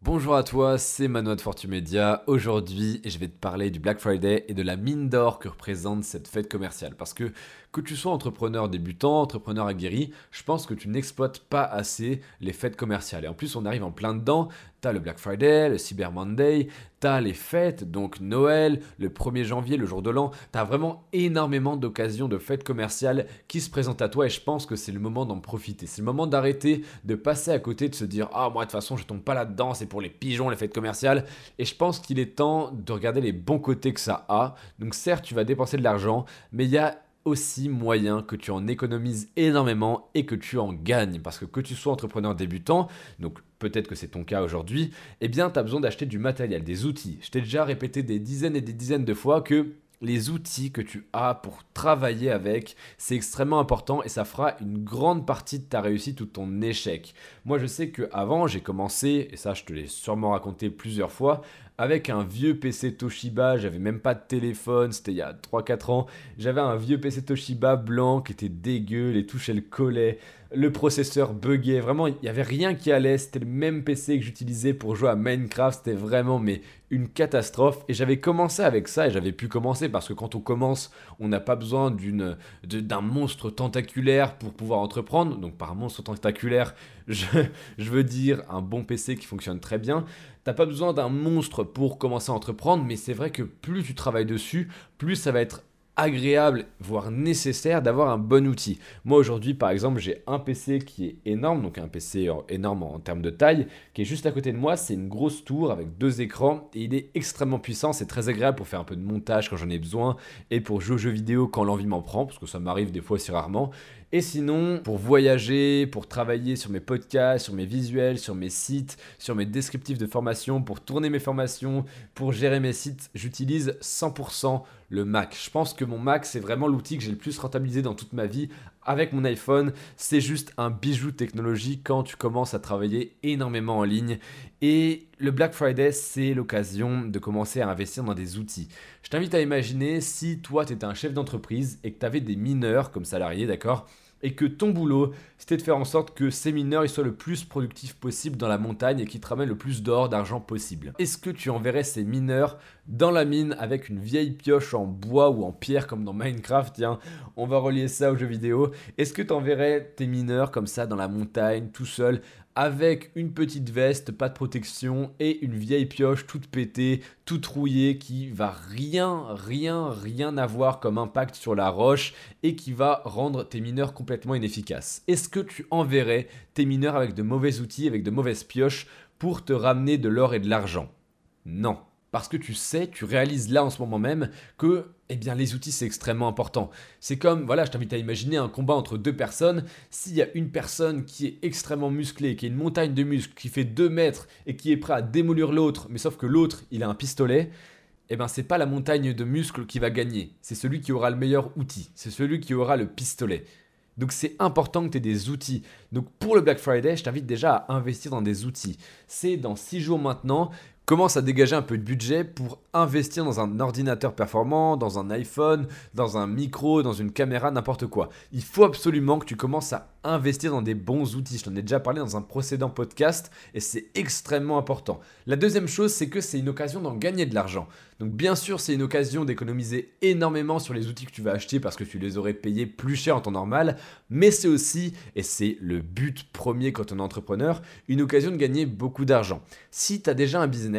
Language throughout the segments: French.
Bonjour à toi, c'est Manoa de Fortune Media. Aujourd'hui, je vais te parler du Black Friday et de la mine d'or que représente cette fête commerciale. Parce que que tu sois entrepreneur débutant, entrepreneur aguerri, je pense que tu n'exploites pas assez les fêtes commerciales. Et en plus, on arrive en plein dedans. T'as le Black Friday, le Cyber Monday, t'as les fêtes, donc Noël, le 1er janvier, le jour de l'an. T'as vraiment énormément d'occasions de fêtes commerciales qui se présentent à toi et je pense que c'est le moment d'en profiter. C'est le moment d'arrêter de passer à côté, de se dire Ah, moi de toute façon, je tombe pas là-dedans, pour les pigeons, les fêtes commerciales. Et je pense qu'il est temps de regarder les bons côtés que ça a. Donc, certes, tu vas dépenser de l'argent, mais il y a aussi moyen que tu en économises énormément et que tu en gagnes. Parce que que tu sois entrepreneur débutant, donc peut-être que c'est ton cas aujourd'hui, eh bien tu as besoin d'acheter du matériel, des outils. Je t'ai déjà répété des dizaines et des dizaines de fois que les outils que tu as pour travailler avec, c'est extrêmement important et ça fera une grande partie de ta réussite ou de ton échec. Moi, je sais que avant, j'ai commencé, et ça, je te l'ai sûrement raconté plusieurs fois, avec un vieux PC Toshiba, j'avais même pas de téléphone, c'était il y a 3-4 ans. J'avais un vieux PC Toshiba blanc qui était dégueu, les touches elles collaient, le processeur buguait, vraiment il n'y avait rien qui allait, c'était le même PC que j'utilisais pour jouer à Minecraft, c'était vraiment mais une catastrophe et j'avais commencé avec ça et j'avais pu commencer parce que quand on commence, on n'a pas besoin d'une d'un monstre tentaculaire pour pouvoir entreprendre. Donc par monstre tentaculaire, je, je veux dire un bon PC qui fonctionne très bien. T'as pas besoin d'un monstre pour commencer à entreprendre, mais c'est vrai que plus tu travailles dessus, plus ça va être agréable, voire nécessaire d'avoir un bon outil. Moi aujourd'hui par exemple j'ai un PC qui est énorme, donc un PC énorme en termes de taille, qui est juste à côté de moi, c'est une grosse tour avec deux écrans et il est extrêmement puissant, c'est très agréable pour faire un peu de montage quand j'en ai besoin et pour jouer aux jeux vidéo quand l'envie m'en prend, parce que ça m'arrive des fois aussi rarement. Et sinon, pour voyager, pour travailler sur mes podcasts, sur mes visuels, sur mes sites, sur mes descriptifs de formation, pour tourner mes formations, pour gérer mes sites, j'utilise 100% le Mac. Je pense que mon Mac, c'est vraiment l'outil que j'ai le plus rentabilisé dans toute ma vie avec mon iPhone. C'est juste un bijou de technologie quand tu commences à travailler énormément en ligne. Et le Black Friday, c'est l'occasion de commencer à investir dans des outils. Je t'invite à imaginer si toi, tu étais un chef d'entreprise et que tu avais des mineurs comme salariés, d'accord? Et que ton boulot, c'était de faire en sorte que ces mineurs soient le plus productifs possible dans la montagne et qu'ils te ramènent le plus d'or, d'argent possible. Est-ce que tu enverrais ces mineurs dans la mine avec une vieille pioche en bois ou en pierre comme dans Minecraft Tiens, on va relier ça aux jeux vidéo. Est-ce que tu enverrais tes mineurs comme ça dans la montagne tout seul avec une petite veste, pas de protection et une vieille pioche toute pétée, toute rouillée qui va rien, rien, rien avoir comme impact sur la roche et qui va rendre tes mineurs complètement inefficaces. Est-ce que tu enverrais tes mineurs avec de mauvais outils, avec de mauvaises pioches pour te ramener de l'or et de l'argent? Non. Parce que tu sais, tu réalises là en ce moment même que eh bien, les outils, c'est extrêmement important. C'est comme, voilà, je t'invite à imaginer un combat entre deux personnes. S'il y a une personne qui est extrêmement musclée, qui a une montagne de muscles, qui fait 2 mètres et qui est prêt à démolir l'autre, mais sauf que l'autre, il a un pistolet, eh bien, c'est pas la montagne de muscles qui va gagner. C'est celui qui aura le meilleur outil. C'est celui qui aura le pistolet. Donc c'est important que tu aies des outils. Donc pour le Black Friday, je t'invite déjà à investir dans des outils. C'est dans 6 jours maintenant commence à dégager un peu de budget pour investir dans un ordinateur performant, dans un iPhone, dans un micro, dans une caméra, n'importe quoi. Il faut absolument que tu commences à investir dans des bons outils. Je t'en ai déjà parlé dans un précédent podcast et c'est extrêmement important. La deuxième chose, c'est que c'est une occasion d'en gagner de l'argent. Donc bien sûr, c'est une occasion d'économiser énormément sur les outils que tu vas acheter parce que tu les aurais payés plus cher en temps normal, mais c'est aussi, et c'est le but premier quand on est entrepreneur, une occasion de gagner beaucoup d'argent. Si tu as déjà un business,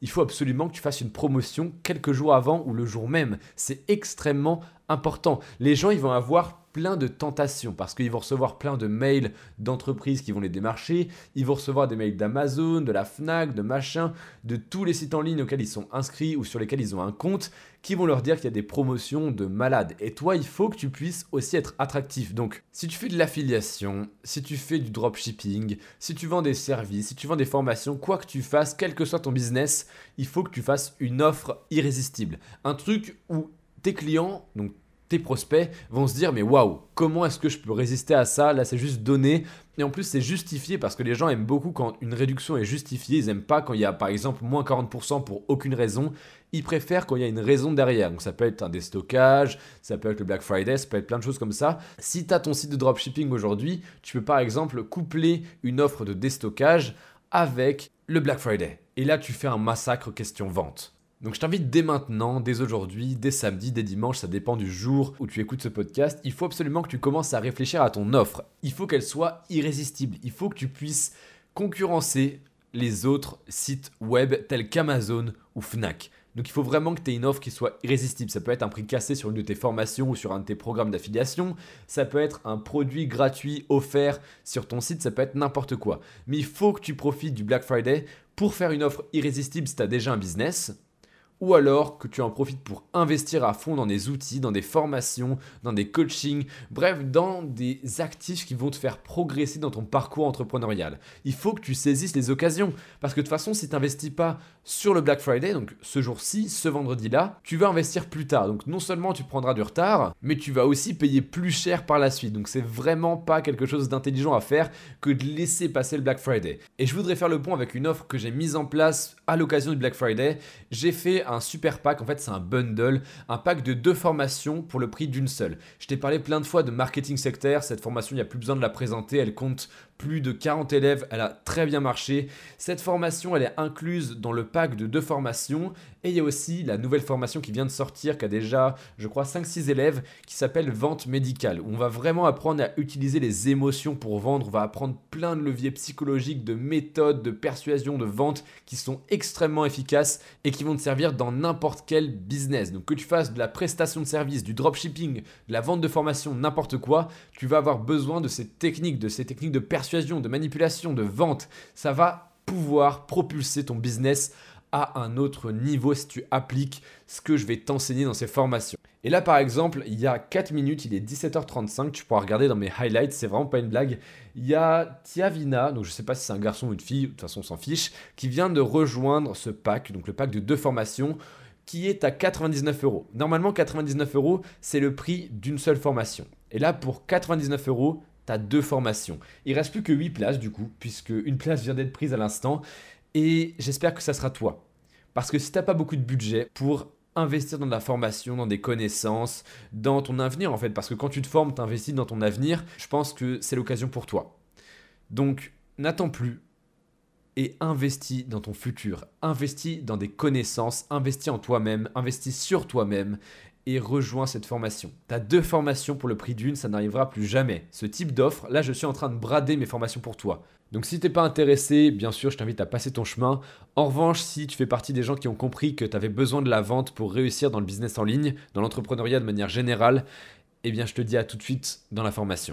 il faut absolument que tu fasses une promotion quelques jours avant ou le jour même. C'est extrêmement important. Les gens, ils vont avoir plein de tentations parce qu'ils vont recevoir plein de mails d'entreprises qui vont les démarcher, ils vont recevoir des mails d'Amazon, de la Fnac, de machin, de tous les sites en ligne auxquels ils sont inscrits ou sur lesquels ils ont un compte qui vont leur dire qu'il y a des promotions de malades. Et toi, il faut que tu puisses aussi être attractif. Donc, si tu fais de l'affiliation, si tu fais du dropshipping, si tu vends des services, si tu vends des formations, quoi que tu fasses, quel que soit ton business, il faut que tu fasses une offre irrésistible. Un truc où tes clients, donc tes prospects vont se dire mais waouh, comment est-ce que je peux résister à ça? Là, c'est juste donné. Et en plus, c'est justifié parce que les gens aiment beaucoup quand une réduction est justifiée. Ils n'aiment pas quand il y a par exemple moins 40% pour aucune raison. Ils préfèrent quand il y a une raison derrière. Donc ça peut être un déstockage, ça peut être le Black Friday, ça peut être plein de choses comme ça. Si tu as ton site de dropshipping aujourd'hui, tu peux par exemple coupler une offre de déstockage avec le Black Friday. Et là, tu fais un massacre question vente. Donc je t'invite dès maintenant, dès aujourd'hui, dès samedi, dès dimanche, ça dépend du jour où tu écoutes ce podcast, il faut absolument que tu commences à réfléchir à ton offre. Il faut qu'elle soit irrésistible. Il faut que tu puisses concurrencer les autres sites web tels qu'Amazon ou Fnac. Donc il faut vraiment que tu aies une offre qui soit irrésistible. Ça peut être un prix cassé sur une de tes formations ou sur un de tes programmes d'affiliation. Ça peut être un produit gratuit offert sur ton site. Ça peut être n'importe quoi. Mais il faut que tu profites du Black Friday pour faire une offre irrésistible si tu as déjà un business ou alors que tu en profites pour investir à fond dans des outils, dans des formations, dans des coachings, bref, dans des actifs qui vont te faire progresser dans ton parcours entrepreneurial. Il faut que tu saisisses les occasions, parce que de toute façon, si tu n'investis pas sur le Black Friday, donc ce jour-ci, ce vendredi-là, tu vas investir plus tard. Donc non seulement tu prendras du retard, mais tu vas aussi payer plus cher par la suite. Donc c'est vraiment pas quelque chose d'intelligent à faire que de laisser passer le Black Friday. Et je voudrais faire le pont avec une offre que j'ai mise en place à l'occasion du Black Friday. J'ai fait un super pack, en fait c'est un bundle, un pack de deux formations pour le prix d'une seule. Je t'ai parlé plein de fois de marketing sectaire, cette formation il n'y a plus besoin de la présenter, elle compte plus de 40 élèves, elle a très bien marché. Cette formation, elle est incluse dans le pack de deux formations. Et il y a aussi la nouvelle formation qui vient de sortir, qui a déjà, je crois, 5-6 élèves, qui s'appelle Vente médicale, on va vraiment apprendre à utiliser les émotions pour vendre. On va apprendre plein de leviers psychologiques, de méthodes, de persuasion, de vente qui sont extrêmement efficaces et qui vont te servir dans n'importe quel business. Donc que tu fasses de la prestation de service, du dropshipping, de la vente de formation, n'importe quoi, tu vas avoir besoin de ces techniques, de ces techniques de persuasion de manipulation, de vente. Ça va pouvoir propulser ton business à un autre niveau si tu appliques ce que je vais t'enseigner dans ces formations. Et là, par exemple, il y a 4 minutes, il est 17h35, tu pourras regarder dans mes highlights, c'est vraiment pas une blague. Il y a Tiavina, donc je sais pas si c'est un garçon ou une fille, de toute façon on s'en fiche, qui vient de rejoindre ce pack, donc le pack de deux formations, qui est à 99 euros. Normalement, 99 euros, c'est le prix d'une seule formation. Et là, pour 99 euros, deux formations. Il reste plus que 8 places du coup, puisque une place vient d'être prise à l'instant. Et j'espère que ça sera toi. Parce que si t'as pas beaucoup de budget pour investir dans de la formation, dans des connaissances, dans ton avenir en fait, parce que quand tu te formes, tu investis dans ton avenir, je pense que c'est l'occasion pour toi. Donc n'attends plus et investis dans ton futur, investis dans des connaissances, investis en toi-même, investis sur toi-même et rejoins cette formation. Tu as deux formations pour le prix d'une, ça n'arrivera plus jamais. Ce type d'offre, là je suis en train de brader mes formations pour toi. Donc si t'es pas intéressé, bien sûr, je t'invite à passer ton chemin. En revanche, si tu fais partie des gens qui ont compris que tu avais besoin de la vente pour réussir dans le business en ligne, dans l'entrepreneuriat de manière générale, eh bien je te dis à tout de suite dans la formation.